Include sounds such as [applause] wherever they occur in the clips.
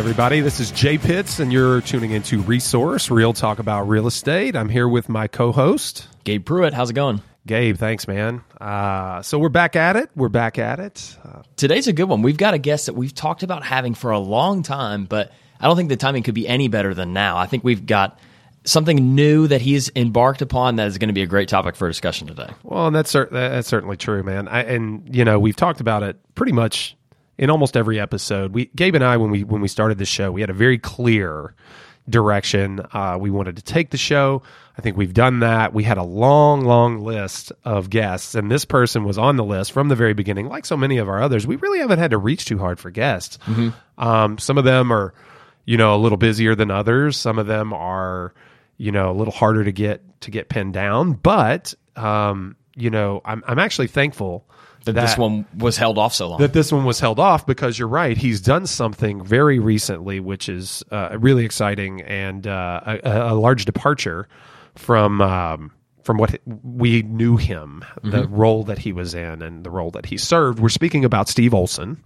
Everybody, this is Jay Pitts, and you're tuning into Resource Real Talk About Real Estate. I'm here with my co host, Gabe Pruitt, how's it going? Gabe. Thanks, man. Uh, so we're back at it. We're back at it. Uh, Today's a good one. We've got a guest that we've talked about having for a long time, but I don't think the timing could be any better than now. I think we've got something new that he's embarked upon that is going to be a great topic for discussion today. well, and that's, that's certainly true, man. I, and, you know, we've talked about it pretty much in almost every episode. We Gabe and I, when we when we started the show, we had a very clear direction uh, we wanted to take the show. I think we've done that. We had a long, long list of guests, and this person was on the list from the very beginning. Like so many of our others, we really haven't had to reach too hard for guests. Um, some of them are, you know, a little busier than others. Some of them are, you know, a little harder to get to get pinned down. But um, you know, I'm I'm actually thankful That, this one was held off so long. that this one was held off because you're right. He's done something very recently, which is uh, really exciting and uh, a, a large departure from um, from what we knew him, the role that he was in, and the role that he served. We're speaking about Steve Olson.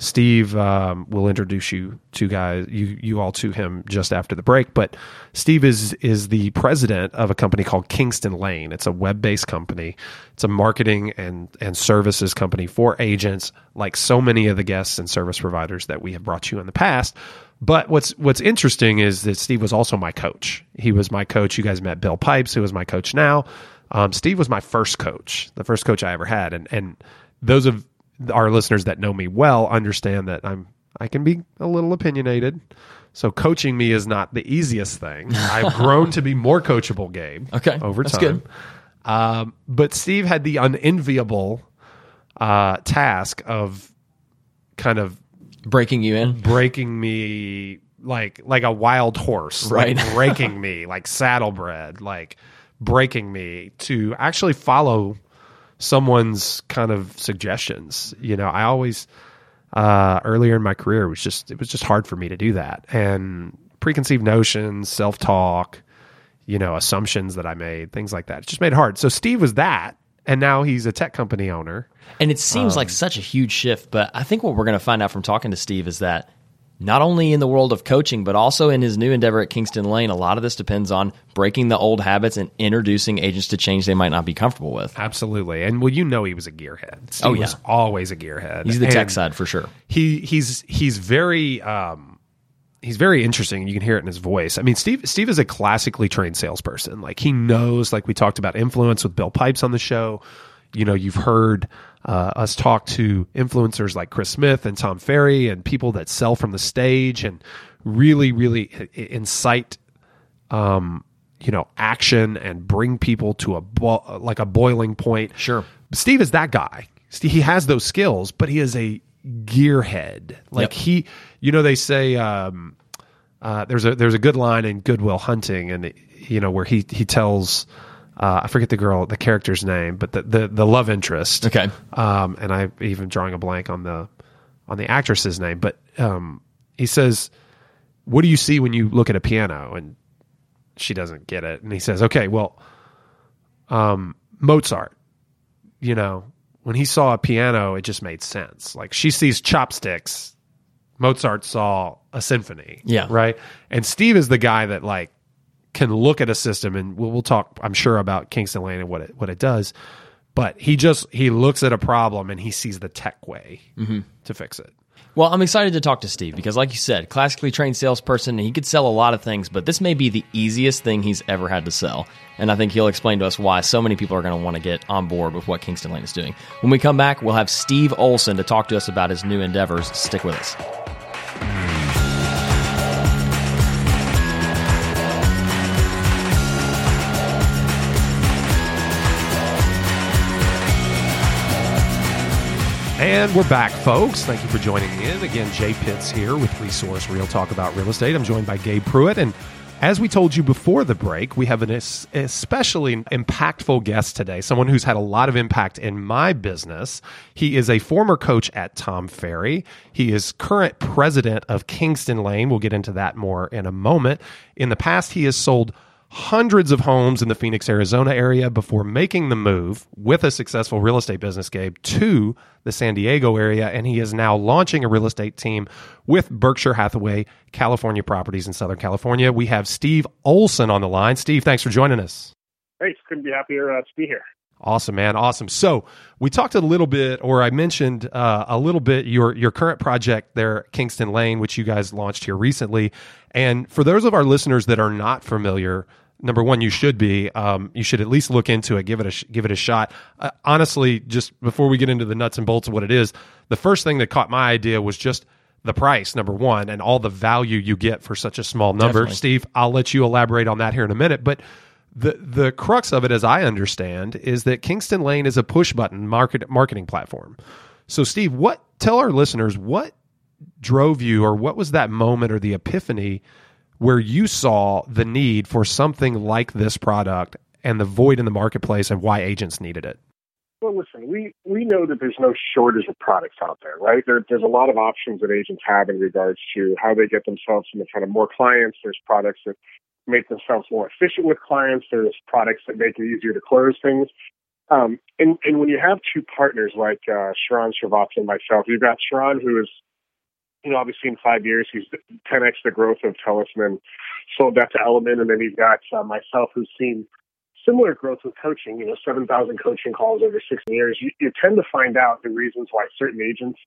Steve um, will introduce you to guys you you all to him just after the break. But Steve is is the president of a company called Kingston Lane. It's a web based company. It's a marketing and and services company for agents, like so many of the guests and service providers that we have brought you in the past. But what's what's interesting is that Steve was also my coach. He was my coach. You guys met Bill Pipes, who is my coach now. Um, Steve was my first coach, the first coach I ever had, and and those of our listeners that know me well understand that I'm I can be a little opinionated. So coaching me is not the easiest thing. [laughs] I've grown to be more coachable, Gabe. Okay, over that's time. good. Um, but Steve had the unenviable uh, task of kind of Breaking you in. breaking me like like a wild horse, Right. Like breaking [laughs] me like saddlebred, like breaking me to actually follow someone's kind of suggestions. You know, I always uh, earlier in my career it was just it was just hard for me to do that, and preconceived notions, self talk, you know, assumptions that I made, things like that. It just made it hard. So Steve was that, and now he's a tech company owner. And it seems Um, like such a huge shift, but I think what we're going to find out from talking to Steve is that not only in the world of coaching, but also in his new endeavor at Kingston Lane, a lot of this depends on breaking the old habits and introducing agents to change they might not be comfortable with. Absolutely, and well, you know, he was a gearhead. Steve Oh, yeah. was always a gearhead. He's the tech side for sure. he he's he's very um he's very interesting you can hear it in his voice i mean steve steve is a classically trained salesperson like he knows like we talked about influence with bill pipes on the show you know you've heard uh, us talk to influencers like chris smith and tom ferry and people that sell from the stage and really really incite um you know action and bring people to a bo- like a boiling point Sure. Steve is that guy. He has those skills, but he is a gearhead. Like Yep. he, you know, they say um, uh, there's a there's a good line in Good Will Hunting, and you know where he he tells uh, I forget the girl the character's name, but the the, the love interest. Okay. Um, and I even drawing a blank on the on the actress's name, but um, he says, "What do you see when you look at a piano?" And she doesn't get it, and he says, "Okay, well, um, Mozart." you know, when he saw a piano, it just made sense. Like she sees chopsticks, Mozart saw a symphony. Yeah. Right. And Steve is the guy that like can look at a system and we'll, we'll talk, I'm sure, about Kingston Lane and what it, what it does. But he just, he looks at a problem and he sees the tech way mm-hmm. to fix it. Well, I'm excited to talk to Steve because, like you said, classically trained salesperson, he could sell a lot of things, but this may be the easiest thing he's ever had to sell. And I think he'll explain to us why so many people are going to want to get on board with what Kingston Lane is doing. When we come back, we'll have Steve Olson to talk to us about his new endeavors. Stick with us. And we're back, folks. Thank you for joining in. Again, Jay Pitts here with Resource Real Talk about Real Estate. I'm joined by Gabe Pruitt. And as we told you before the break, we have an especially impactful guest today, someone who's had a lot of impact in my business. He is a former coach at Tom Ferry. He is current president of Kingston Lane. We'll get into that more in a moment. In the past, he has sold hundreds of homes in the Phoenix, Arizona area before making the move with a successful real estate business, Gabe, to the San Diego area. And he is now launching a real estate team with Berkshire Hathaway California Properties in Southern California. We have Steve Olson on the line. Steve, thanks for joining us. Thanks. Couldn't be happier uh, to be here. Awesome, man. Awesome. So we talked a little bit, or I mentioned uh, a little bit your your current project there, Kingston Lane, which you guys launched here recently. And for those of our listeners that are not familiar, number one, you should be. Um, you should at least look into it, give it a sh- give it a shot. Uh, honestly, just before we get into the nuts and bolts of what it is, the first thing that caught my idea was just the price, number one, and all the value you get for such a small number. Definitely. Steve, I'll let you elaborate on that here in a minute, but. The, the crux of it, as I understand, is that Kingston Lane is a push button market marketing platform. So, Steve, what tell our listeners what drove you, or what was that moment, or the epiphany where you saw the need for something like this product and the void in the marketplace and why agents needed it? Well, listen, we, we know that there's no shortage of products out there, right? There, there's a lot of options that agents have in regards to how they get themselves in front of more clients. There's products that make themselves more efficient with clients. There's products that make it easier to close things. Um, and, and when you have two partners like uh, Sharran Srivatsaa and myself, you've got Sharran, who is you know, obviously in five years, he's 10x the growth of Talisman, sold that to Element, and then you've got uh, myself who's seen similar growth with coaching, you know, 7,000 coaching calls over six years. You, you tend to find out the reasons why certain agents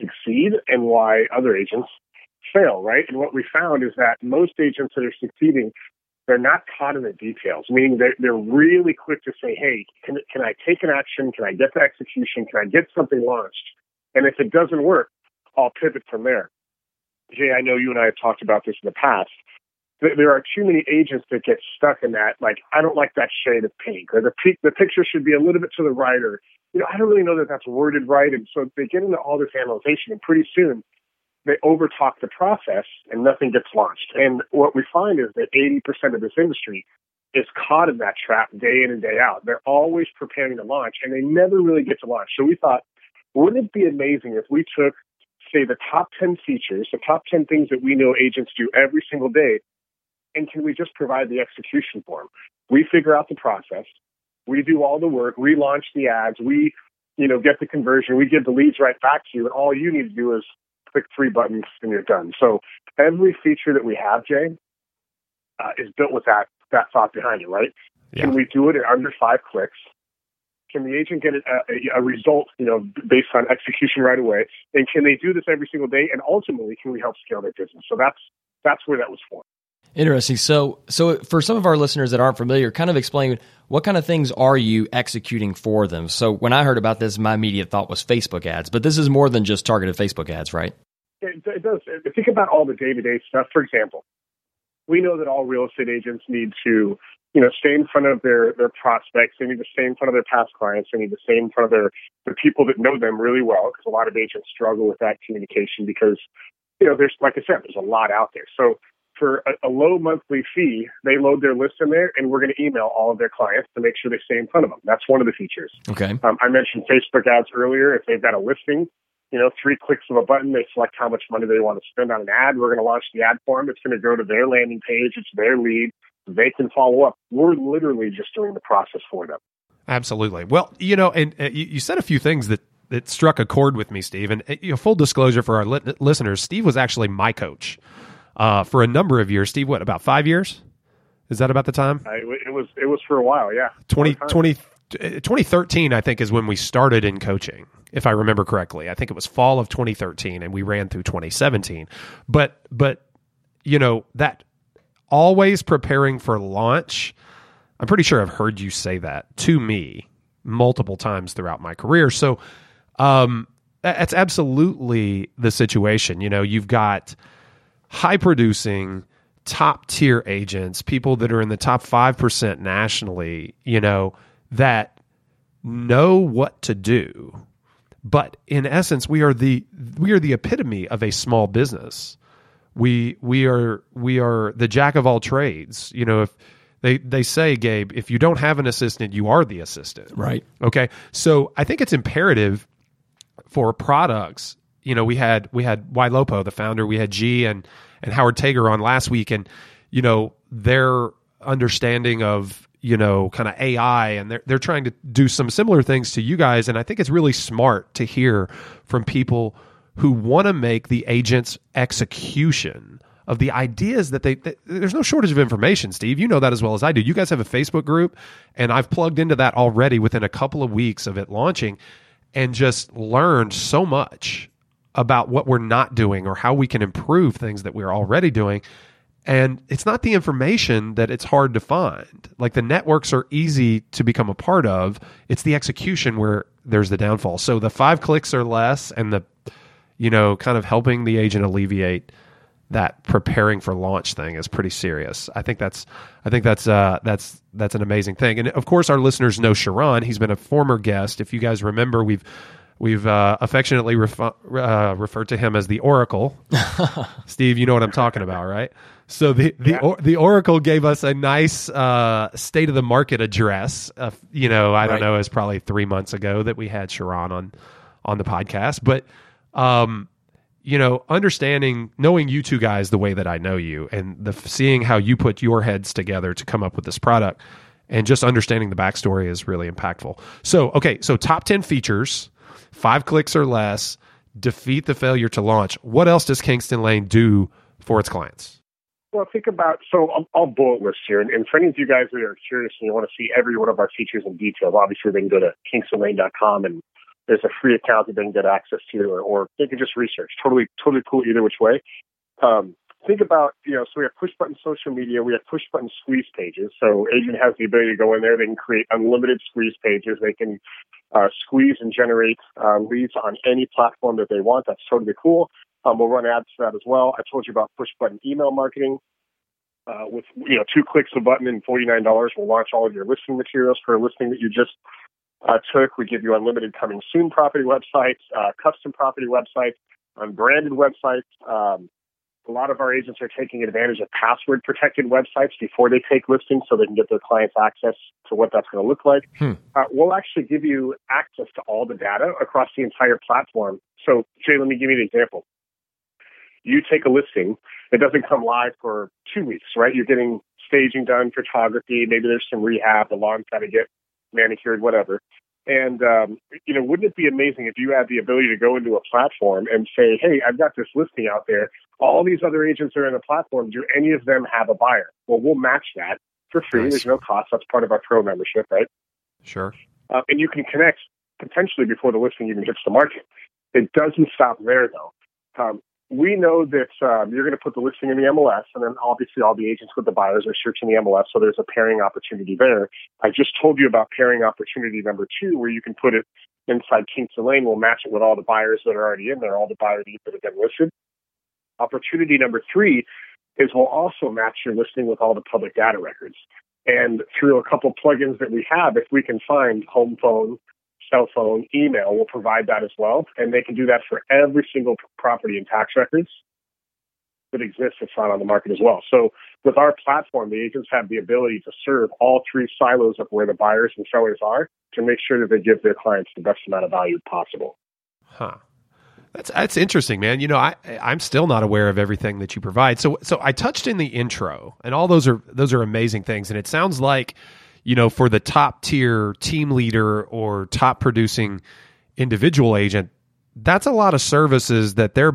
succeed and why other agents fail, right? And what we found is that most agents that are succeeding, they're not caught in the details, meaning they're, they're really quick to say, hey, can, can I take an action? Can I get the execution? Can I get something launched? And if it doesn't work, I'll pivot from there. Jay, I know you and I have talked about this in the past. There are too many agents that get stuck in that. Like, I don't like that shade of pink, or the the picture should be a little bit to the right, or you know, I don't really know that that's worded right. And so they get into all this analyzation, and pretty soon they overtalk the process, and nothing gets launched. And what we find is that 80% of this industry is caught in that trap day in and day out. They're always preparing to launch, and they never really get to launch. So we thought, wouldn't it be amazing if we took say the top 10 features, the top 10 things that we know agents do every single day, and can we just provide the execution for them? We figure out the process, we do all the work, we launch the ads, we you know get the conversion, we give the leads right back to you, and all you need to do is click three buttons and you're done. So every feature that we have, Jay, uh, is built with that that thought behind it, right? Yeah. Can we do it in under five clicks? Can the agent get a, a, result, you know, based on execution right away? And can they do this every single day? And ultimately, can we help scale their business? So that's that's where that was for. Interesting. So, so for some of our listeners that aren't familiar, kind of explain what kind of things are you executing for them. So, when I heard about this, my immediate thought was Facebook ads, but this is more than just targeted Facebook ads, right? It, it does. Think about all the day to day stuff. For example, we know that all real estate agents need to you know, stay in front of their, their prospects. They need to stay in front of their past clients. They need to stay in front of their, the people that know them really well because a lot of agents struggle with that communication because, you know, there's, like I said, there's a lot out there. So for a, a low monthly fee, they load their list in there and we're going to email all of their clients to make sure they stay in front of them. That's one of the features. Okay. Um, I mentioned Facebook ads earlier. If they've got a listing, you know, three clicks of a button, they select how much money they want to spend on an ad. We're going to launch the ad form. It's going to go to their landing page. It's their lead they can follow up. We're literally just doing the process for them. Absolutely. Well, you know, and uh, you, you, said a few things that that struck a chord with me, Steve. And uh, you know, full disclosure for our li- listeners, Steve was actually my coach uh, for a number of years. Steve, what about five years? Is that about the time? I, it was. It was for a while. Yeah. 20, 20, 2013, I think, is when we started in coaching, if I remember correctly. I think it was fall of 2013, and we ran through 2017. But but you know that always preparing for launch. I'm pretty sure I've heard you say that to me multiple times throughout my career. So, um, that's absolutely the situation. You know, you've got high producing, top tier agents, people that are in the top 5% nationally, you know, that know what to do, but in essence, we are the we are the epitome of a small business. We we are we are the jack of all trades. You know, if they they say, Gabe, if you don't have an assistant, you are the assistant. Right. Okay. So I think it's imperative for products. You know, we had we had Ylopo, the founder, we had G and and Howard Tager on last week, and you know their understanding of you know kind of AI, and they're they're trying to do some similar things to you guys, and I think it's really smart to hear from people who want to make the agent's execution of the ideas that they, there's no shortage of information steve. You know that as well as i do. You guys have a facebook group and i've plugged into that already within a couple of weeks of it launching and just learned so much about what we're not doing or how we can improve things that we're already doing. And it's not the information that it's hard to find. Like the networks are easy to become a part of. It's the execution where there's the downfall. So the five clicks or less and the you know kind of helping the agent alleviate that preparing for launch thing is pretty serious. I think that's I think that's uh, that's that's an amazing thing. And of course, our listeners know Sharran. He's been a former guest. If you guys remember, we've we've uh, affectionately uh, referred to him as the Oracle. [laughs] Steve, you know what I'm talking about, right? So the the yeah. or, the Oracle gave us a nice uh, state of the market address. you know, I don't right. know, it's probably three months ago that we had Sharran on on the podcast, but. Um, you know, understanding, knowing you two guys the way that I know you, and the seeing how you put your heads together to come up with this product, and just understanding the backstory is really impactful. So, okay, so top ten features, five clicks or less, defeat the failure to launch. What else does Kingston Lane do for its clients? Well, think about so I'll, I'll bullet list here, and, and for any of you guys that are curious and you want to see every one of our features in detail, obviously they can go to kingstonlane.com and there's a free account that they can get access to, or, or they can just research. Totally, totally cool either which way. Um, think about, you know, so we have push button social media, we have push button squeeze pages. So agent has the ability to go in there, they can create unlimited squeeze pages, they can uh, squeeze and generate uh, leads on any platform that they want. That's totally cool. Um, we'll run ads for that as well. I told you about push button email marketing. Uh, with you know two clicks of a button and forty nine dollars, we'll launch all of your listing materials for a listing that you just uh, took. We give you unlimited coming soon property websites, uh, custom property websites, unbranded websites. Um, a lot of our agents are taking advantage of password protected websites before they take listings so they can get their clients access to what that's going to look like. Hmm. Uh, we'll actually give you access to all the data across the entire platform. So, Jay, let me give you an example. You take a listing, it doesn't come live for two weeks, right? You're getting staging done, photography, maybe there's some rehab, the lawn's got to get manicured, whatever. And um, you know, wouldn't it be amazing if you had the ability to go into a platform and say, "Hey, I've got this listing out there. All these other agents are in the platform. Do any of them have a buyer?" Well, we'll match that for free. Nice. There's no cost. That's part of our pro membership, right? Sure. Uh, and you can connect potentially before the listing even hits the market. It doesn't stop there, though. Um, we know that um, you're going to put the listing in the MLS, and then obviously all the agents with the buyers are searching the MLS, so there's a pairing opportunity there. I just told you about pairing opportunity number two, where you can put it inside Kingston Lane. We'll match it with all the buyers that are already in there, all the buyers that have been listed. Opportunity number three is we'll also match your listing with all the public data records. And through a couple plugins that we have, if we can find home phone, cell phone, email will provide that as well. And they can do that for every single property and tax records that exists that's not on the market as well. So with our platform, the agents have the ability to serve all three silos of where the buyers and sellers are to make sure that they give their clients the best amount of value possible. Huh. That's that's interesting, man. You know, I I'm still not aware of everything that you provide. So so I touched in the intro, and all those are those are amazing things. And it sounds like you know, for the top tier team leader or top producing individual agent, that's a lot of services that they're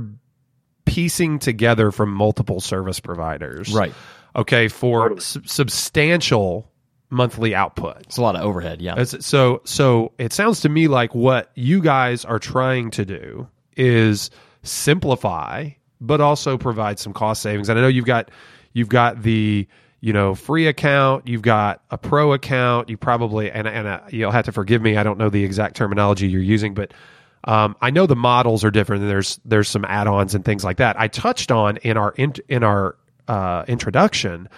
piecing together from multiple service providers. Right. Okay. For su- substantial monthly output. It's a lot of overhead. Yeah. So, so it sounds to me like what you guys are trying to do is simplify, but also provide some cost savings. And I know you've got, you've got the, you know, free account, you've got a pro account, you probably, and, and uh, you'll have to forgive me, I don't know the exact terminology you're using, but um, I know the models are different and there's, there's some add-ons and things like that. I touched on in our, in, in our uh, introduction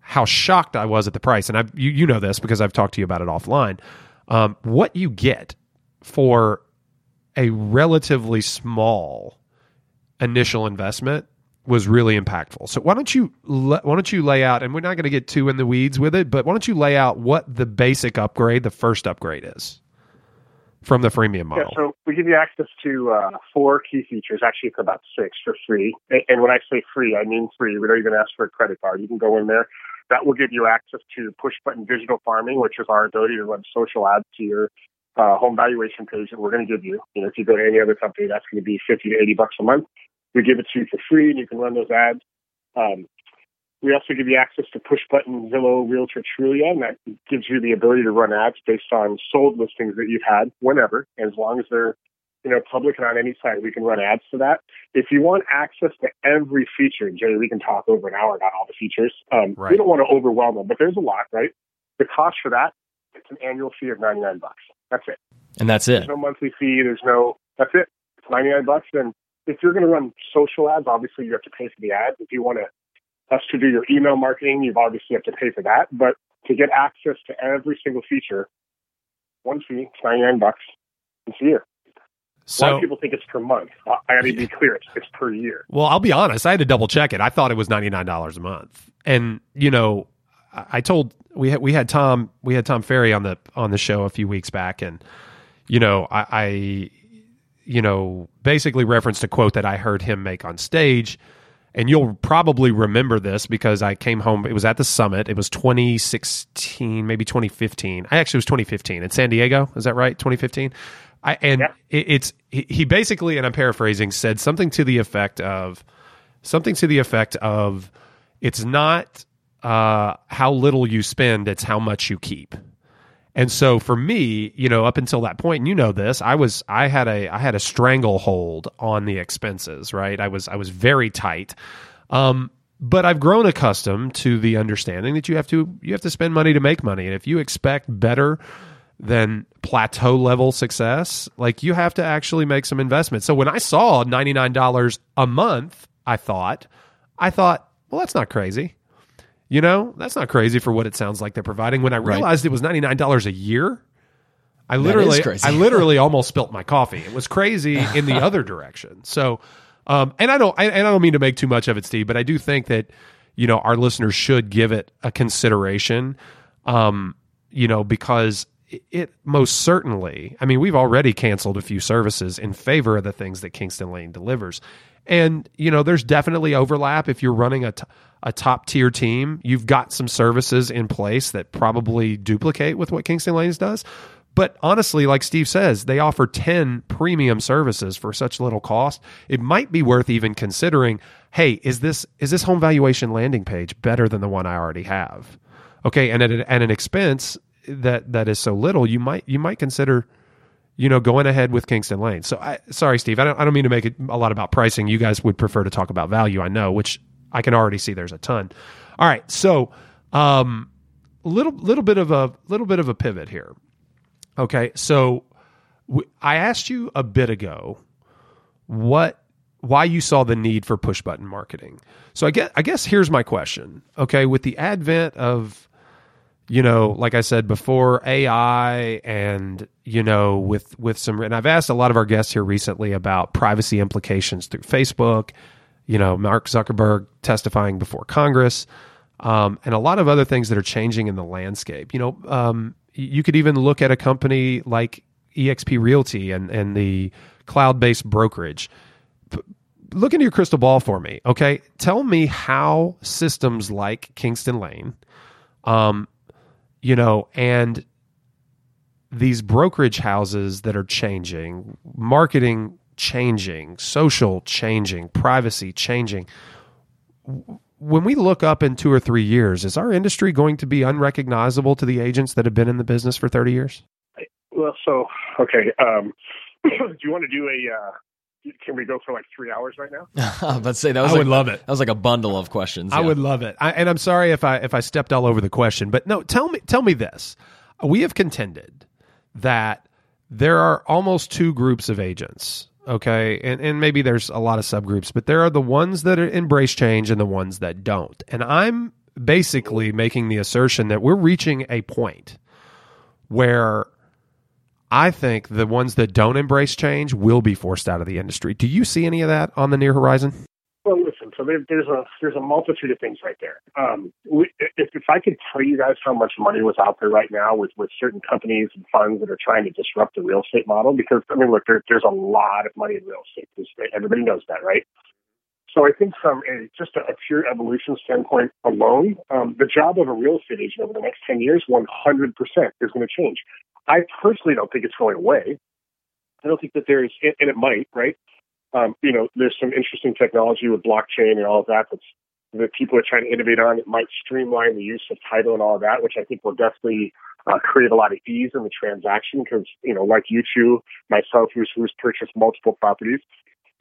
how shocked I was at the price. And I, you, you know this because I've talked to you about it offline. Um, what you get for a relatively small initial investment was really impactful. So why don't you why don't you lay out and we're not going to get too in the weeds with it, but why don't you lay out what the basic upgrade, the first upgrade is from the freemium model? Yeah, so we give you access to uh, four key features. Actually, it's about six for free. And when I say free, I mean free. We don't even ask for a credit card. You can go in there. That will give you access to push button digital farming, which is our ability to run social ads to your uh, home valuation page that we're going to give you. You know, if you go to any other company, that's going to be 50 to 80 bucks a month. We give it to you for free, and you can run those ads. Um, we also give you access to push button Zillow Realtor Trulia, and that gives you the ability to run ads based on sold listings that you've had whenever, and as long as they're you know public and on any site, we can run ads to that. If you want access to every feature, Jay, we can talk over an hour about all the features. Um, Right. We don't want to overwhelm them, but there's a lot, right? The cost for that it's an annual fee of ninety nine bucks. That's it. And that's it. There's no monthly fee. There's no. That's it. It's ninety nine bucks. Then if you're going to run social ads, obviously you have to pay for the ads. If you want to us to do your email marketing, you obviously have to pay for that. But to get access to every single feature, one fee, it's ninety nine bucks. It's a year. a lot So of people think it's per month. I, got to be clear. It's, it's per year. Well, I'll be honest. I had to double check it. I thought it was ninety nine dollars a month, and you know, I I told we had we had Tom we had Tom Ferry on the on the show a few weeks back, and you know, I, I you know basically referenced a quote that I heard him make on stage, and you'll probably remember this because I came home. It was at the summit. It was 2016, maybe 2015. I actually was 2015 in San Diego. Is that right? 2015. I and Yeah. it, it's he, he basically, and I'm paraphrasing, said something to the effect of something to the effect of it's not uh, how little you spend; it's how much you keep. And so for me, you know, up until that point, and you know this, I was I had a I had a stranglehold on the expenses, right? I was I was very tight. Um, but I've grown accustomed to the understanding that you have to you have to spend money to make money, and if you expect better than plateau level success, like you have to actually make some investment. So when I saw ninety nine dollars a month, I thought, I thought, well, that's not crazy. You know, that's not crazy for what it sounds like they're providing. When I realized it was ninety nine dollars a year, I literally. I literally [laughs] almost spilt my coffee. It was crazy in the other direction. So, um, and I don't, I, and I don't mean to make too much of it, Steve, but I do think that you know our listeners should give it a consideration. Um, you know, because it, it most certainly. I mean, we've already canceled a few services in favor of the things that Kingston Lane delivers. And you know, there's definitely overlap. If you're running a, t- a top tier team, you've got some services in place that probably duplicate with what Kingston Lanes does. But honestly, like Steve says, they offer 10 premium services for such little cost. It might be worth even considering, hey, is this is this home valuation landing page better than the one I already have? Okay, and at, an- at an expense that that is so little, you might you might consider you know, going ahead with Kingston Lane. So, I, sorry, Steve, I don't, I don't mean to make it a lot about pricing. You guys would prefer to talk about value, I know, which I can already see there's a ton. All right, so um, a little little bit of a little bit of a pivot here. Okay, so w- I asked you a bit ago what why you saw the need for push button marketing. So I guess I guess here's my question. Okay, with the advent of you know, like I said before, AI and you know, with with some, and I've asked a lot of our guests here recently about privacy implications through Facebook. You know, Mark Zuckerberg testifying before Congress, um, and a lot of other things that are changing in the landscape. You know, um, you could even look at a company like EXP Realty and and the cloud based brokerage look into your crystal ball for me. Okay. Tell me how systems like Kingston Lane, um, you know, and these brokerage houses that are changing, marketing changing, social changing, privacy changing. When we look up in two or three years, is our industry going to be unrecognizable to the agents that have been in the business for 30 years? Well, so okay. Um, [coughs] do you want to do a? Uh, can we go for like three hours right now? [laughs] I was about to say that was I like, would love it. That was like a bundle of questions. I yeah. would love it. I, and I'm sorry if I if I stepped all over the question, but no, tell me tell me this. We have contended that there are almost two groups of agents. Okay, and and maybe there's a lot of subgroups, but there are the ones that embrace change and the ones that don't. And I'm basically making the assertion that we're reaching a point where I think the ones that don't embrace change will be forced out of the industry. Do you see any of that on the near horizon? Well, listen. So there, there's a there's a multitude of things right there. Um, we, if, if I could tell you guys how much money was out there right now with with certain companies and funds that are trying to disrupt the real estate model, because I mean, look, there, there's a lot of money in real estate. Everybody knows that, right? So I think from a just a, pure evolution standpoint alone, um, the job of a real estate agent over the next 10 years, 100% is going to change. I personally don't think it's going away. I don't think that there is, and it might, right? Um, you know, there's some interesting technology with blockchain and all of that that's that people are trying to innovate on. It might streamline the use of title and all of that, which I think will definitely uh, create a lot of ease in the transaction because, you know, like you two, myself, who's, who's purchased multiple properties,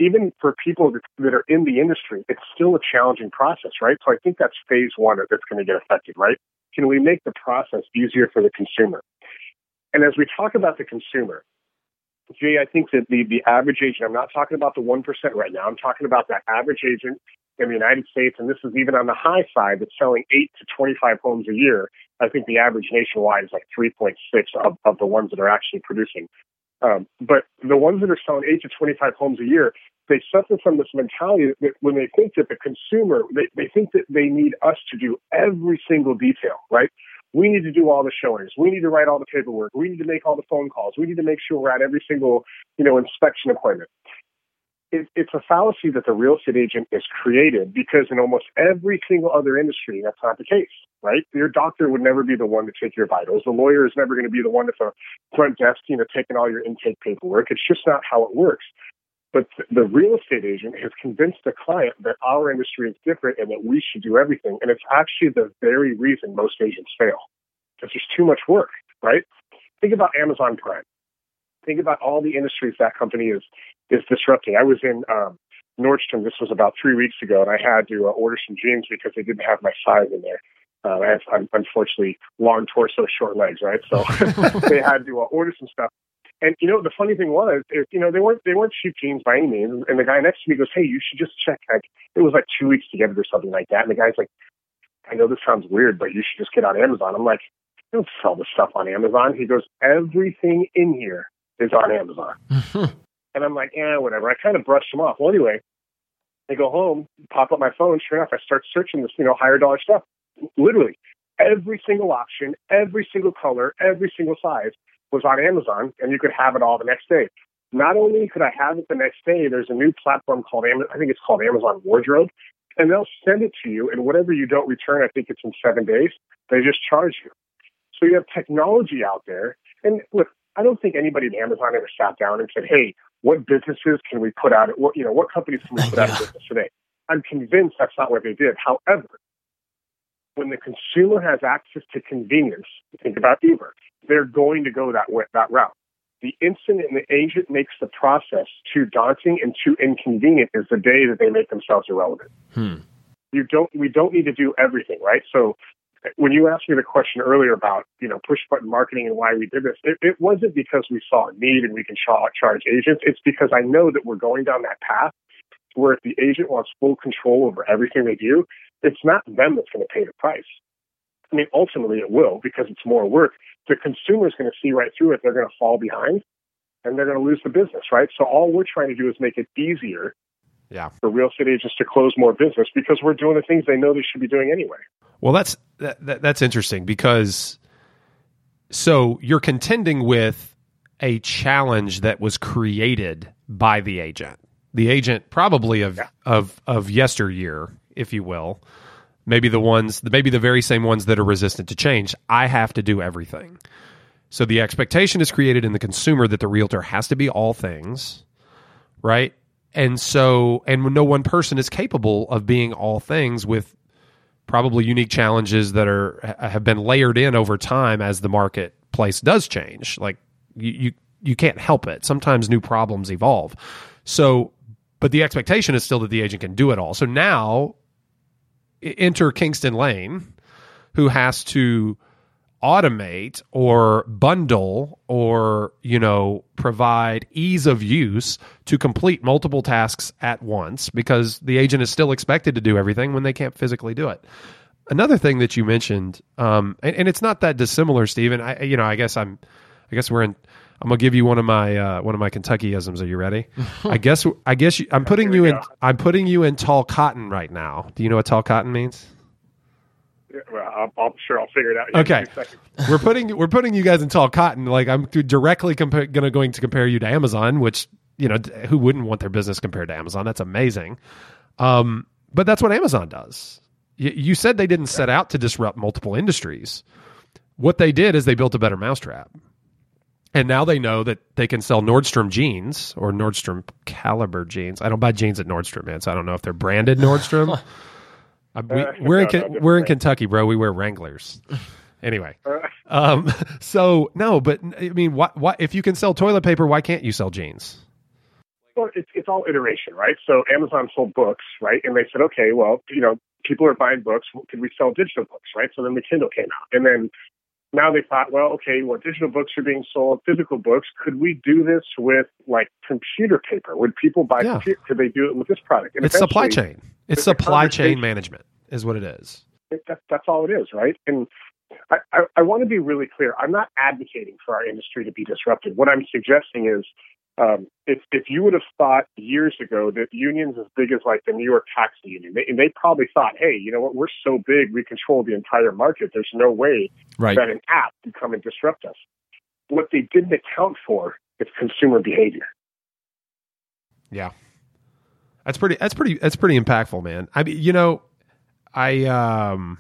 even for people that, are in the industry, it's still a challenging process, right? So I think that's phase one that's going to get affected, right? Can we make the process easier for the consumer? And as we talk about the consumer, Jay, I think that the, the average agent, I'm not talking about the 1% right now, I'm talking about that average agent in the United States, and this is even on the high side, that's selling 8 to 25 homes a year. I think the average nationwide is like 3.6 of, of the ones that are actually producing. Um, but the ones that are selling 8 to 25 homes a year, they suffer from this mentality that when they think that the consumer, they, they think that they need us to do every single detail, right? We need to do all the showings. We need to write all the paperwork. We need to make all the phone calls. We need to make sure we're at every single, you know, inspection appointment. It, it's a fallacy that the real estate agent is created because in almost every single other industry, that's not the case, right? Your doctor would never be the one to take your vitals. The lawyer is never going to be the one at the front desk, you know, taking all your intake paperwork. It's just not how it works. But the real estate agent has convinced the client that our industry is different and that we should do everything. And it's actually the very reason most agents fail because there's too much work, right? Think about Amazon Prime. Think about all the industries that company is is disrupting. I was in um, Nordstrom. This was about three weeks ago, and I had to uh, order some jeans because they didn't have my size in there. Uh, I have, I'm, unfortunately, long torso, short legs, right? So [laughs] [laughs] they had to uh, order some stuff. And you know, the funny thing was, is, you know, they weren't they weren't cheap jeans by any means. And the guy next to me goes, "Hey, you should just check." Like it was like two weeks to get it or something like that. And the guy's like, "I know this sounds weird, but you should just get on Amazon." I'm like, "You don't sell the stuff on Amazon." He goes, "Everything in here is on Amazon." [laughs] and I'm like, "Yeah, whatever." I kind of brushed them off. Well, anyway, I go home, pop up my phone. Sure enough, I start searching this, you know, higher dollar stuff. Literally, every single option, every single color, every single size was on Amazon, and you could have it all the next day. Not only could I have it the next day, there's a new platform called I think it's called Amazon Wardrobe, and they'll send it to you. And whatever you don't return, I think it's in seven days. They just charge you. So you have technology out there, and look, I don't think anybody at Amazon ever sat down and said, "Hey, what businesses can we put out? What you know, what companies can we put out of business today?" I'm convinced that's not what they did. However, when the consumer has access to convenience, think about Uber they're going to go that way, that route. The instant an agent makes the process too daunting and too inconvenient is the day that they make themselves irrelevant. Hmm. You don't. We don't need to do everything, right? So when you asked me the question earlier about you know push button marketing and why we did this, it, it wasn't because we saw a need and we can charge agents. It's because I know that we're going down that path where if the agent wants full control over everything they do, it's not them that's going to pay the price. I mean, ultimately it will because it's more work, the consumer is going to see right through it. They're going to fall behind and they're going to lose the business, right? So all we're trying to do is make it easier yeah. for real estate agents to close more business because we're doing the things they know they should be doing anyway. Well, that's that, that, that's interesting because so you're contending with a challenge that was created by the agent. The agent probably of yeah. of of yesteryear, if you will, maybe the ones maybe the very same ones that are resistant to change i have to do everything so the expectation is created in the consumer that the realtor has to be all things right and so and no one person is capable of being all things with probably unique challenges that are have been layered in over time as the marketplace does change like you you, you can't help it. Sometimes new problems evolve. So but the expectation is still that the agent can do it all. So now enter Kingston Lane, who has to automate or bundle or you know provide ease of use to complete multiple tasks at once because the agent is still expected to do everything when they can't physically do it another thing that you mentioned um, and, and, it's not that dissimilar stephen i you know i guess i'm i guess we're in I'm gonna give you one of my uh, one of my Kentuckyisms. Are you ready? I guess I guess you, I'm [laughs] putting you in. I'm putting you in tall cotton right now. Do you know what tall cotton means? Yeah, Well, I'm, I'm sure I'll figure it out. in Okay. we're putting we're putting you guys in tall cotton. Like I'm directly compa- gonna going to compare you to Amazon, which you know who wouldn't want their business compared to Amazon? That's amazing. Um, but that's what Amazon does. Y- you said they didn't set out to disrupt multiple industries. What they did is they built a better mousetrap. And now they know that they can sell Nordstrom jeans or Nordstrom caliber jeans. I don't buy jeans at Nordstrom, man, so I don't know if they're branded Nordstrom. [laughs] We, Uh, [laughs] we're in no, Ken- no, we're in. Kentucky, bro. We wear Wranglers. [laughs] Anyway, Uh, um, so no, but I mean, what, what if you can sell toilet paper? Why can't you sell jeans? Well, it's it's all iteration, right? So Amazon sold books, right? And they said, okay, well, you know, people are buying books. Can we sell digital books, right? So then the Kindle came out, and then now they thought, well, okay, well, digital books are being sold, physical books. Could we do this with like computer paper? Would people buy? Yeah. Computer? Could they do it with this product? And It's supply chain. It's supply chain management, is what it is. it- that, that's all it is, right? And I, I, I want to be really clear. I'm not advocating for our industry to be disrupted. What I'm suggesting is, um, if if you would have thought years ago that unions as big as like the New York Taxi Union, they, and they probably thought, hey, you know what, we're so big, we control the entire market. There's no way Right. that an app could come and disrupt us. What they didn't account for is consumer behavior. Yeah, that's pretty. That's pretty. That's pretty impactful, man. I mean, you know, I um,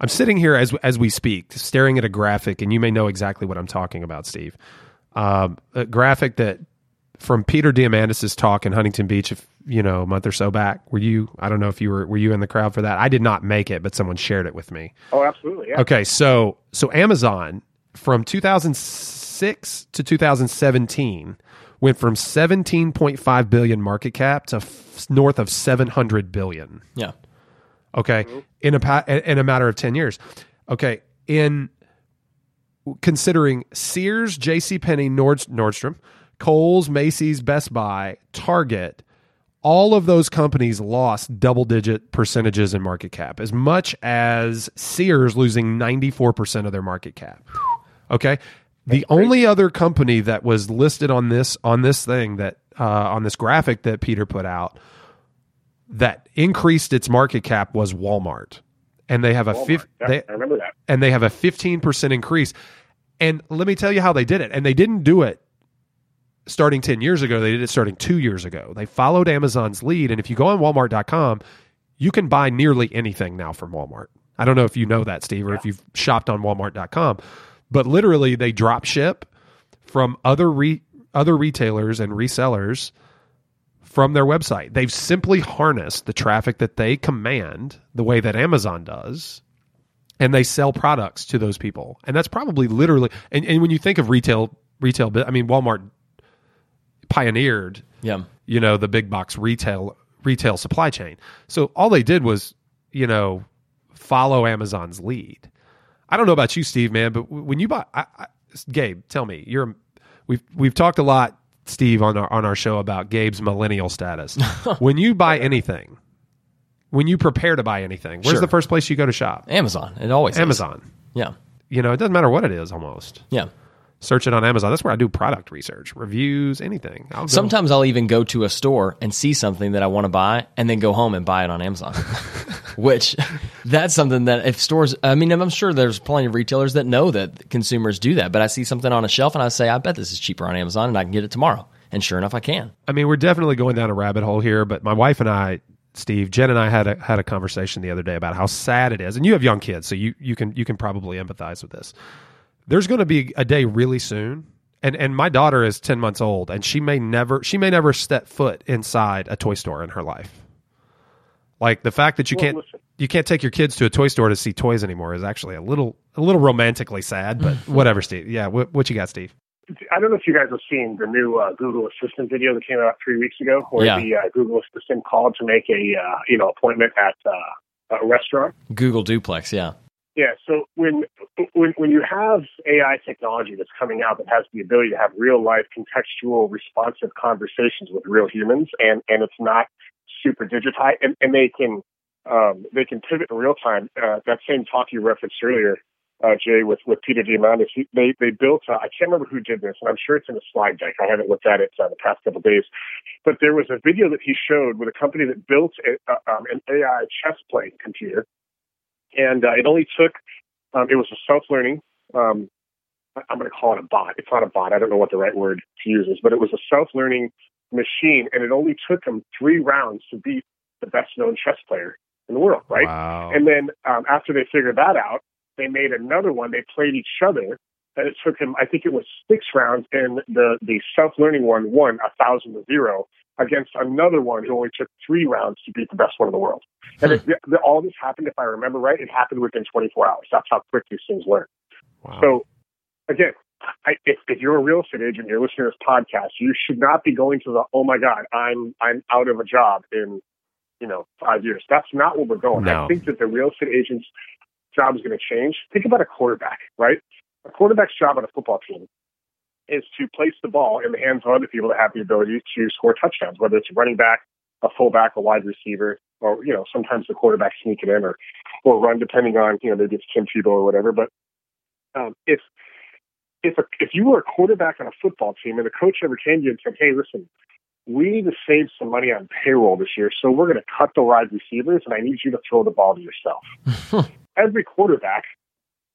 I'm sitting here as as we speak, staring at a graphic, and you may know exactly what I'm talking about, Steve. Um, a graphic that from Peter Diamandis' talk in Huntington Beach, if you know, a month or so back. Were you? I don't know if you were. Were you in the crowd for that? I did not make it, but someone shared it with me. Oh, absolutely. Yeah. Okay, so so Amazon from 2006 to 2017 went from 17.5 billion market cap to f- north of 700 billion. Yeah. Okay, mm-hmm. in a pa- in a matter of 10 years. Okay, in considering Sears, J.C. Penney, Nord- Nordstrom, Kohl's, Macy's, Best Buy, Target, all of those companies lost double digit percentages in market cap, as much as Sears losing 94% of their market cap. Okay. The only other company that was listed on this on this thing that uh, on this graphic that Peter put out that increased its market cap was Walmart, and they have a Walmart. Yeah, they, I remember that. and they have a 15% increase. And let me tell you how they did it. And they didn't do it starting 10 years ago. They did it starting two years ago. They followed Amazon's lead. And if you go on walmart.com, you can buy nearly anything now from Walmart. I don't know if you know that, Steve, or if you've shopped on walmart.com, but literally they drop ship from other re- other retailers and resellers from their website. They've simply harnessed the traffic that they command the way that Amazon does and they sell products to those people. And that's probably literally and, and when you think of retail retail I mean Walmart pioneered, Yeah. you know, the big box retail retail supply chain. So all they did was, you know, follow Amazon's lead. I don't know about you Steve, man, but when you buy I, I, Gabe, tell me. You're we've we've talked a lot Steve on our on our show about Gabe's millennial status. [laughs] when you buy anything, when you prepare to buy anything, where's Sure. the first place you go to shop? Amazon. It always is. Amazon. Yeah. You know, it doesn't matter what it is almost. Yeah. Search it on Amazon. That's where I do product research, reviews, anything. I'll Sometimes I'll even go to a store and see something that I want to buy and then go home and buy it on Amazon. [laughs] Which that's something that if stores I mean I'm sure there's plenty of retailers that know that consumers do that, but I see something on a shelf and I say I bet this is cheaper on Amazon and I can get it tomorrow. And sure enough I can. I mean, we're definitely going down a rabbit hole here, but my wife and I, Steve, Jen and I had a had a conversation the other day about how sad it is. And you have young kids, so you you can you can probably empathize with this. There's going to be a day really soon. And and my daughter is 10 months old and she may never she may never step foot inside a toy store in her life. Like the fact that you Well, can't listen. you can't take your kids to a toy store to see toys anymore is actually a little a little romantically sad, but [laughs] whatever, Steve. Yeah, what, what you got, Steve? I don't know if you guys have seen the new uh, Google Assistant video that came out three weeks ago, where Yeah. the uh, Google Assistant called to make a uh, you know appointment at uh, a restaurant. Google Duplex, yeah. Yeah. So when when when you have AI technology that's coming out that has the ability to have real life, contextual, responsive conversations with real humans, and and it's not super digitized, and, and they can um, they can pivot in real time. Uh, that same talk you referenced earlier uh, Jay, with with Peter Diamandis. He, they they built. Uh, I can't remember who did this, and I'm sure it's in a slide deck. I haven't looked at it uh, the past couple of days, but there was a video that he showed with a company that built a, uh, um, an AI chess playing computer, and uh, it only took. Um, it was a self learning. Um, I'm going to call it a bot. It's not a bot. I don't know what the right word to use is, but it was a self learning machine, and it only took him three rounds to beat the best known chess player in the world, right? Wow. And then um, after they figured that out, they made another one. They played each other, and it took him, I think it was six rounds, and the the self learning one won a thousand to zero against another one who only took three rounds to beat the best one in the world. And hmm. it, the, all this happened, if I remember right, it happened within 24 hours. That's how quick these things learn. wow. So, again, I, if, if you're a real estate agent, you're listening to this podcast, you should not be going to the, oh my God, I'm I'm out of a job in, you know, five years. That's not where we're going. No. I think that the real estate agent's job is going to change. Think about a quarterback, right? A quarterback's job on a football team is to place the ball in the hands of other people that have the ability to score touchdowns, whether it's a running back, a fullback, a wide receiver, or you know sometimes the quarterback sneak it in or or run depending on you know maybe it's Tim Tebow or whatever. But um, if if a, if you were a quarterback on a football team and the coach ever came to you and said, "Hey, listen, we need to save some money on payroll this year, so we're going to cut the wide receivers, and I need you to throw the ball to yourself." [laughs] Every quarterback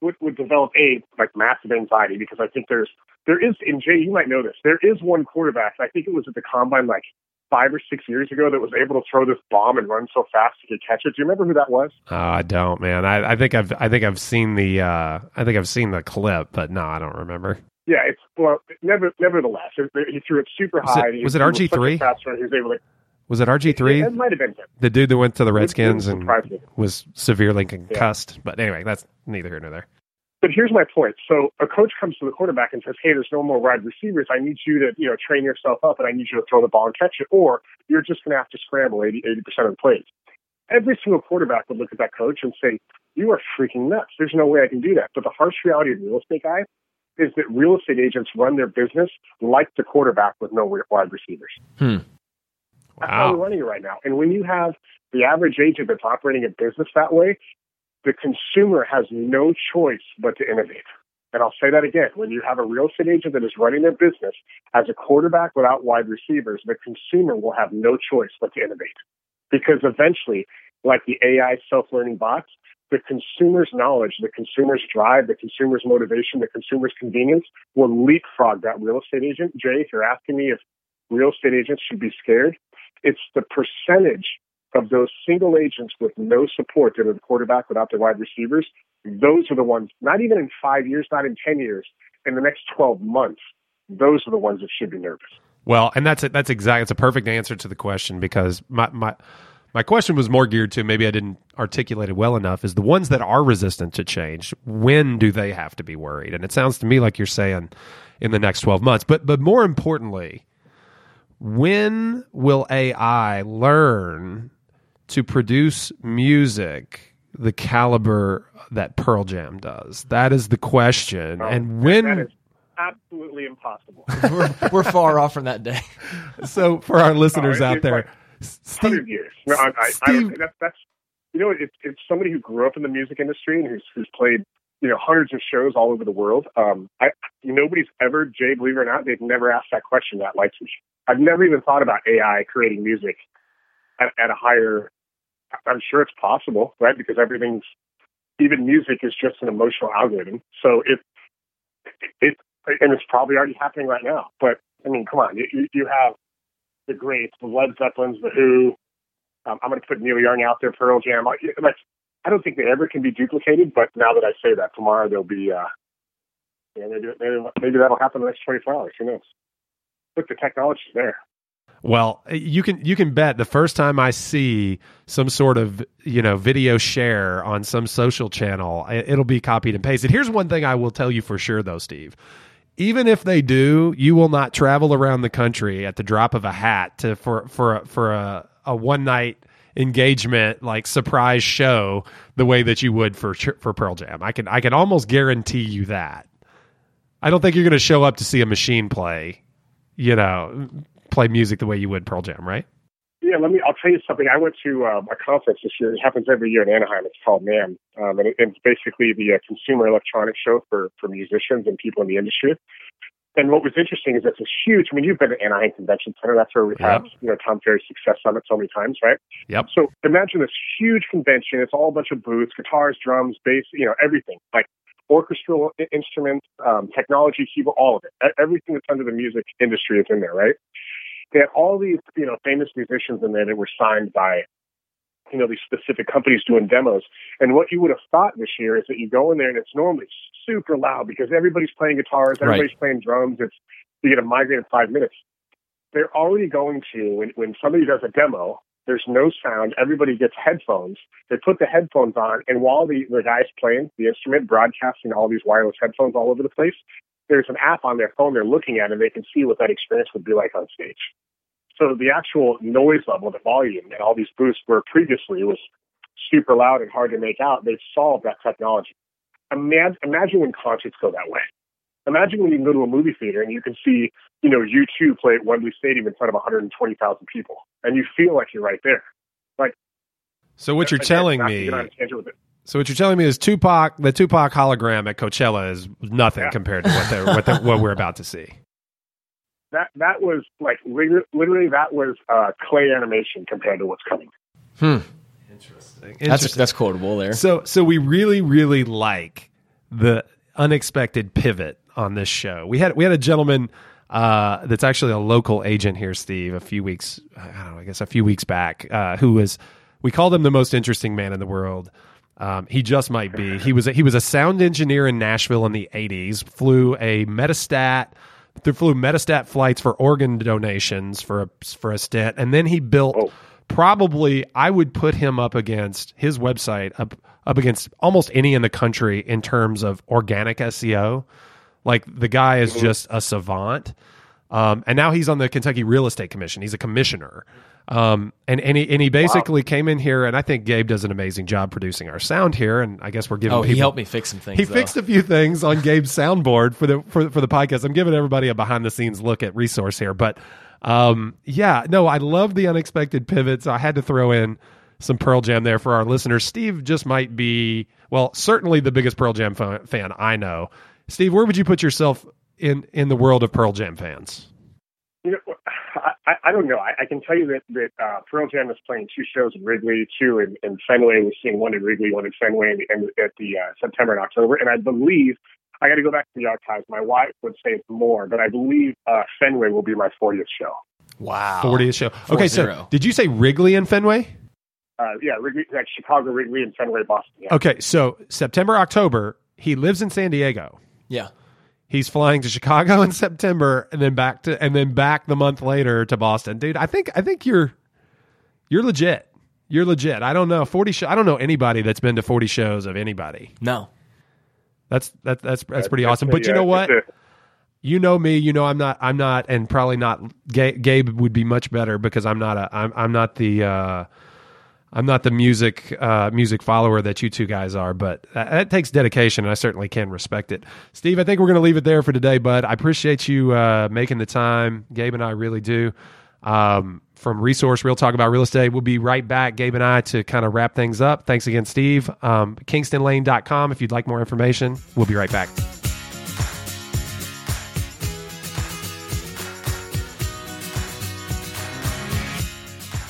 would, would develop a like massive anxiety because I think there's there is and Jay, you might know this. There is one quarterback. I think it was at the combine like five or six years ago that was able to throw this bomb and run so fast he could catch it. Do you remember who that was? Oh, I don't, man. I, I think I've I think I've seen the uh, I think I've seen the clip, but no, I don't remember. Yeah, it's well, never, nevertheless, it, he threw it super Was high. He- was it he such a RG3? fast runner, He was able to. Was it RG three, it might have been him. the dude that went to the Redskins and was severely concussed? But anyway, that's neither here nor there. But here's my point. So a coach comes to the quarterback and says, "Hey, there's no more wide receivers. I need you to, you know, train yourself up, and I need you to throw the ball and catch it, or you're just going to have to scramble 80 percent of the plays." Every single quarterback would look at that coach and say, "You are freaking nuts. There's no way I can do that." But the harsh reality of the real estate guy is that real estate agents run their business like the quarterback with no wide receivers. Hmm. That's how we're running it right now. And when you have the average agent that's operating a business that way, the consumer has no choice but to innovate. And I'll say that again. When you have a real estate agent that is running their business as a quarterback without wide receivers, the consumer will have no choice but to innovate. Because eventually, like the AI self learning bots, the consumer's knowledge, the consumer's drive, the consumer's motivation, the consumer's convenience will leapfrog that real estate agent. Jay, if you're asking me if real estate agents should be scared, it's the percentage of those single agents with no support that are the quarterback without the wide receivers. Those are the ones, not even in five years, not in 10 years, in the next 12 months, those are the ones that should be nervous. Well, and that's it. That's exact. It's a perfect answer to the question because my my my question was more geared to maybe I didn't articulate it well enough. Is the ones that are resistant to change? When do they have to be worried? And it sounds to me like you're saying in the next twelve months. But but more importantly, when will AI learn to produce music the caliber that Pearl Jam does? That is the question. and when That is absolutely impossible. [laughs] we're, we're far off from that day. [laughs] so for our listeners Oh, out there, like Steve, Hundred years. No, I, I, I, Steve- that's, that's you know, it's it's somebody who grew up in the music industry and who's who's played you know hundreds of shows all over the world. Um, I nobody's ever, Jay, believe it or not, they've never asked that question that like I've never even thought about AI creating music at, at a higher. I'm sure it's possible, right? Because everything's even music is just an emotional algorithm. So it it and it's probably already happening right now. But I mean, come on, you, you- have the greats, the Led Zeppelins, the Who. Um, I'm going to put Neil Young out there, Pearl Jam. Like, I don't think they ever can be duplicated. But now that I say that, tomorrow they'll be. Uh, yeah, maybe, maybe maybe that'll happen in the next 24 hours. Who knows? Look, the technology's there. Well, you can you can bet the first time I see some sort of you know video share on some social channel, it- it'll be copied and pasted. Here's one thing I will tell you for sure, though, Steve. Even if they do, you will not travel around the country at the drop of a hat to for for for a, a one night engagement like surprise show the way that you would for for Pearl Jam. I can I can almost guarantee you that. I don't think you're going to show up to see a machine play, you know, play music the way you would Pearl Jam, right? Yeah, let me. I'll tell you something. I went to uh, a conference this year. It happens every year in Anaheim. It's called NAMM, um, and it, it's basically the uh, Consumer Electronics Show for for musicians and people in the industry. And what was interesting is it's a huge. I mean, you've been to Anaheim Convention Center. That's where we've had you know Tom Ferry Success Summit so many times, right? Yep. So imagine this huge convention. It's all a bunch of booths, guitars, drums, bass, you know, everything like orchestral instruments, um, technology, keyboard, all of it. Everything that's under the music industry is in there, right? They had all these, you know, famous musicians in there that were signed by you know, these specific companies doing demos. And what you would have thought this year is that you go in there and it's normally super loud because everybody's playing guitars, everybody's right. playing drums. It's you get a migraine in five minutes. They're already going to when when somebody does a demo, there's no sound. Everybody gets headphones. They put the headphones on, and while the, the guy's playing the instrument, broadcasting all these wireless headphones all over the place, there's an app on their phone they're looking at, and they can see what that experience would be like on stage. So the actual noise level, the volume, and all these booths where previously was super loud and hard to make out, they've solved that technology. Imagine, imagine when concerts go that way. Imagine when you can go to a movie theater and you can see, you know, U2 play at Wembley Stadium in front of 120,000 people, and you feel like you're right there. Like, so what you're telling me. So what you're telling me is Tupac, the Tupac hologram at Coachella is nothing yeah. compared to what, what, the, what we're about to see [laughs] that that was like literally that was uh, clay animation compared to what's coming. Hmm. Interesting. Interesting. That's that's quotable there. So so we really really like the unexpected pivot on this show. We had we had a gentleman uh, that's actually a local agent here, Steve. A few weeks, I don't know, I guess a few weeks back, uh, who was we called him the most interesting man in the world. Um, he just might be. He [laughs] was a, he was a sound engineer in Nashville in the '80s. Flew a Metastat flew Metastat flights for organ donations for a for a stint, and then he built. Oh. Probably, I would put him up against his website up up against almost any in the country in terms of organic SEO. Like the guy is mm-hmm. just a savant. Um, and now he's on the Kentucky Real Estate Commission. He's a commissioner. Um, and, and he, and he basically wow. came in here, and I think Gabe does an amazing job producing our sound here. And I guess we're giving. Oh, people, he helped me fix some things. He though. fixed a few things on Gabe's soundboard for the for, for the podcast. I'm giving everybody a behind the scenes look at resource here, but um, yeah, no, I love the unexpected pivots. I had to throw in some Pearl Jam there for our listeners. Steve just might be well, certainly the biggest Pearl Jam fan I know. Steve, where would you put yourself in in the world of Pearl Jam fans? You know, I, I don't know. I, I can tell you that that uh, Pearl Jam is playing two shows in Wrigley, two in, in Fenway. We're seeing one in Wrigley, one in Fenway, and, and at the uh, September and October. And I believe I got to go back to the archives. My wife would say it's more, but I believe uh, Fenway will be my 40th show. Wow, 40th show. Okay, so did you say Wrigley and Fenway? Uh, yeah, Wrigley, like Chicago, Wrigley, and Fenway, Boston. Yeah. Okay, so September, October. He lives in San Diego. Yeah. He's flying to Chicago in September and then back to and then back the month later to Boston. Dude, I think I think you're you're legit. You're legit. I don't know 40 sh- I don't know anybody that's been to 40 shows of anybody. No. That's that, that's that's pretty awesome. But you know what? You know me, you know I'm not I'm not and probably not Gabe would be much better because I'm not a I'm I'm not the uh I'm not the music uh, music follower that you two guys are, but that, that, takes dedication, and I certainly can respect it. Steve, I think we're going to leave it there for today, bud. I appreciate you uh, making the time. Gabe and I really do. Um, from Resource Real Talk about real estate, we'll be right back, Gabe and I, to kind of wrap things up. Thanks again, Steve. Um, KingstonLane.com if you'd like more information. We'll be right back.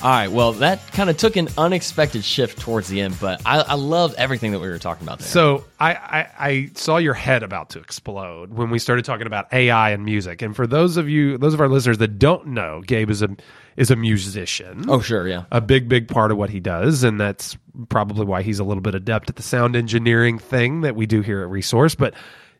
All right. Well, that kind of took an unexpected shift towards the end, but I, I love everything that we were talking about there. So I, I, I, saw your head about to explode when we started talking about AI and music. And for those of you, those of our listeners that don't know, Gabe is a is a musician. Oh, sure, yeah. A big, big part of what he does, and that's probably why he's a little bit adept at the sound engineering thing that we do here at Resource. But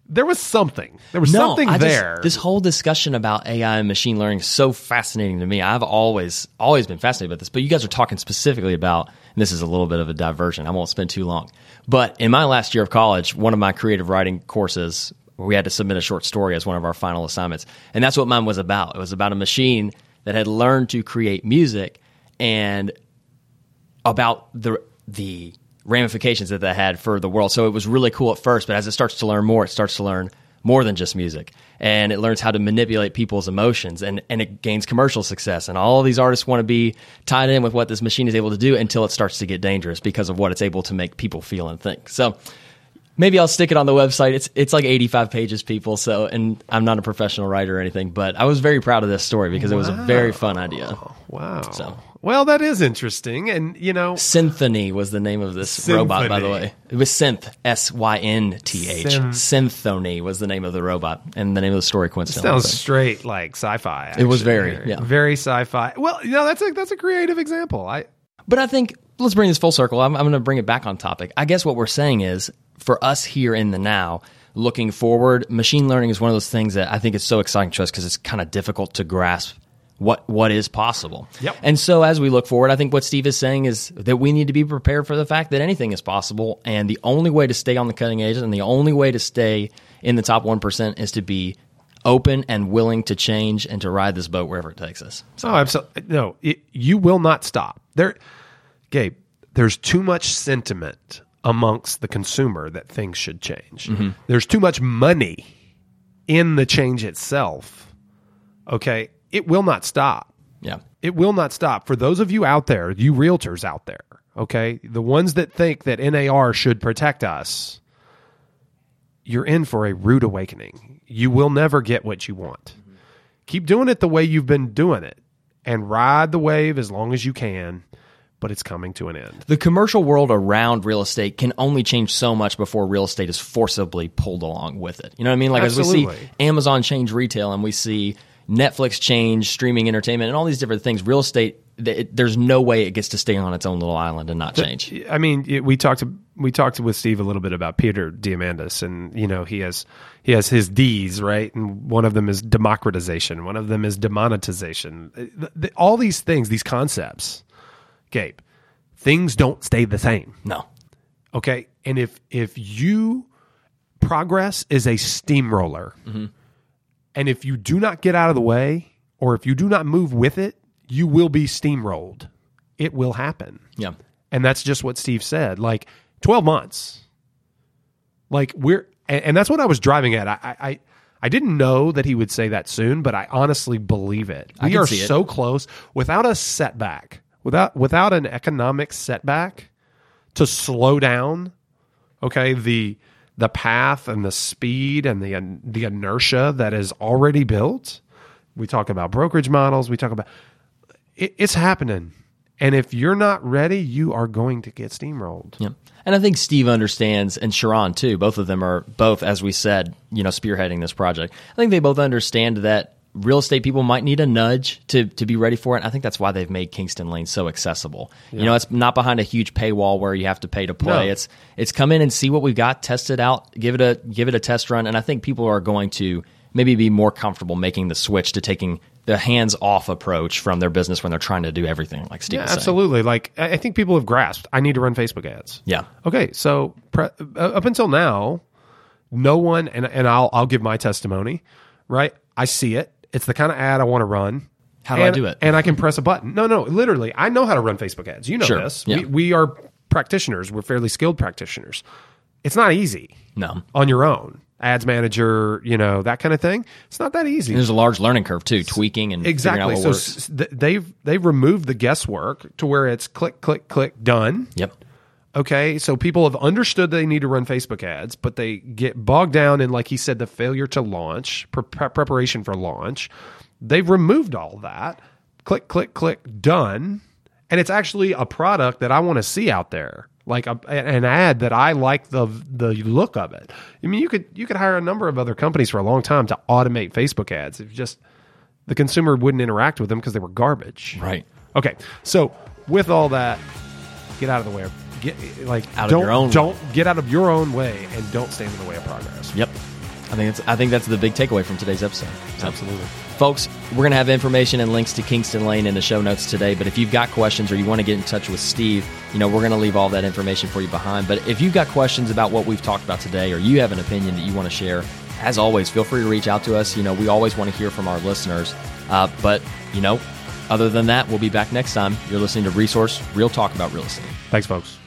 there was something. There was no, something I there. Just, this whole discussion about AI and machine learning is so fascinating to me. I've always always been fascinated about this, but you guys are talking specifically about and this is a little bit of a diversion. I won't spend too long. But in my last year of college, one of my creative writing courses, we had to submit a short story as one of our final assignments. And that's what mine was about. It was about a machine that had learned to create music and about the the ramifications that that had for the world. So it was really cool at first, but as it starts to learn more, it starts to learn more than just music. And it learns how to manipulate people's emotions and, and it gains commercial success. And all of these artists want to be tied in with what this machine is able to do until it starts to get dangerous because of what it's able to make people feel and think. So maybe I'll stick it on the website. It's it's like 85 pages, people. So, and I'm not a professional writer or anything, but I was very proud of this story because it was a very fun idea. Wow. So. Well, that is interesting, and you know, Synthony was the name of this robot, by the way. It was Synth, S Y N T H. Synthony was the name of the robot, and the name of the story coincidentally. sounds straight like sci-fi. It was actually. very, yeah. very sci-fi. Well, you know, that's a that's a creative example. I But I think let's bring this full circle. I'm, I'm going to bring it back on topic. I guess what we're saying is for us here in the now, looking forward, machine learning is one of those things that I think is so exciting to us because it's kind of difficult to grasp what what is possible. Yep. And so as we look forward, I think what Steve is saying is that we need to be prepared for the fact that anything is possible, and the only way to stay on the cutting edge and the only way to stay in the top one percent is to be open and willing to change and to ride this boat wherever it takes us. So. Oh, absolutely. No, it, you will not stop. There, Gabe, there's too much sentiment amongst the consumer that things should change. Mm-hmm. There's too much money in the change itself. Okay. It will not stop. Yeah. It will not stop. For those of you out there, you realtors out there, okay, the ones that think that NAR should protect us, you're in for a rude awakening. You will never get what you want. Keep doing it the way you've been doing it and ride the wave as long as you can, but it's coming to an end. the commercial world around real estate can only change so much before real estate is forcibly pulled along with it. You know what I mean? Like as we see Amazon change retail and we see Netflix change streaming entertainment and all these different things, real estate it, there's no way it gets to stay on its own little island and not change. I mean, it- we talked we talked with Steve a little bit about Peter Diamandis, and you know he has he has his D's right, and one of them is democratization, one of them is demonetization. Uh, all these things, these concepts, Gabe, things don't stay the same. No. Okay, and if if you progress is a steamroller, and if you do not get out of the way, or if you do not move with it, you will be steamrolled. It will happen. Yeah. And that's just what Steve said. Like 12 months. Like we're, and, and that's what I was driving at. I, I, I didn't know that he would say that soon, but I honestly believe it. We are it. so close without a setback, without, without an economic setback to slow down. Okay. The, the path and the speed and the, the inertia that is already built. We talk about brokerage models. We talk about, it, it's happening. And if you're not ready, you are going to get steamrolled. Yeah. And I think Steve understands, and Sharran too. Both of them are both, as we said, you know, spearheading this project. I think they both understand that real estate people might need a nudge to to be ready for it. I think that's why they've made Kingston Lane so accessible. You know, it's not behind a huge paywall where you have to pay to play. No. It's it's come in and see what we've got, test it out, give it a give it a test run, and I think people are going to maybe be more comfortable making the switch to taking the hands off approach from their business when they're trying to do everything like Steve Yeah, absolutely. Like I I think people have grasped. I need to run Facebook ads. Yeah. Okay, so pre- uh, up until now, no one and and I'll I'll give my testimony. Right, I see it. It's the kind of ad I want to run. How do I do it? And I can press a button. No, no, literally, I know how to run Facebook ads. You know Sure, this. yeah. We we are practitioners. We're fairly skilled practitioners. It's not easy No. on your own. Ads manager, you know that kind of thing. It's not that easy. There's a large learning curve too, tweaking and Exactly. So works. they've they've removed the guesswork to where it's click click click done. Yep. Okay, so people have understood they need to run Facebook ads, but they get bogged down in, like he said, the failure to launch, pre- pre- preparation for launch. They've removed all that. Click, click, click, done. And it's actually a product that I want to see out there, like a, an ad that I like the the look of it. I mean, you could you could hire a number of other companies for a long time to automate Facebook ads. If just the consumer wouldn't interact with them because they were garbage. Right. Okay, so with all that, get out of the way. Of, get like Out of don't, your own Don't get out of your own way and don't stand in the way of progress. Yep. I think that's I think that's the big takeaway from today's episode. So, Absolutely. folks, we're gonna have information and links to Kingston Lane in the show notes today. But if you've got questions or you want to get in touch with Steve, you know we're gonna leave all that information for you behind. But if you've got questions about what we've talked about today, or you have an opinion that you want to share, as always, feel free to reach out to us. You know we always want to hear from our listeners. Uh, but you know, other than that, we'll be back next time. You're listening to Resource Real Talk about real estate. Thanks, folks.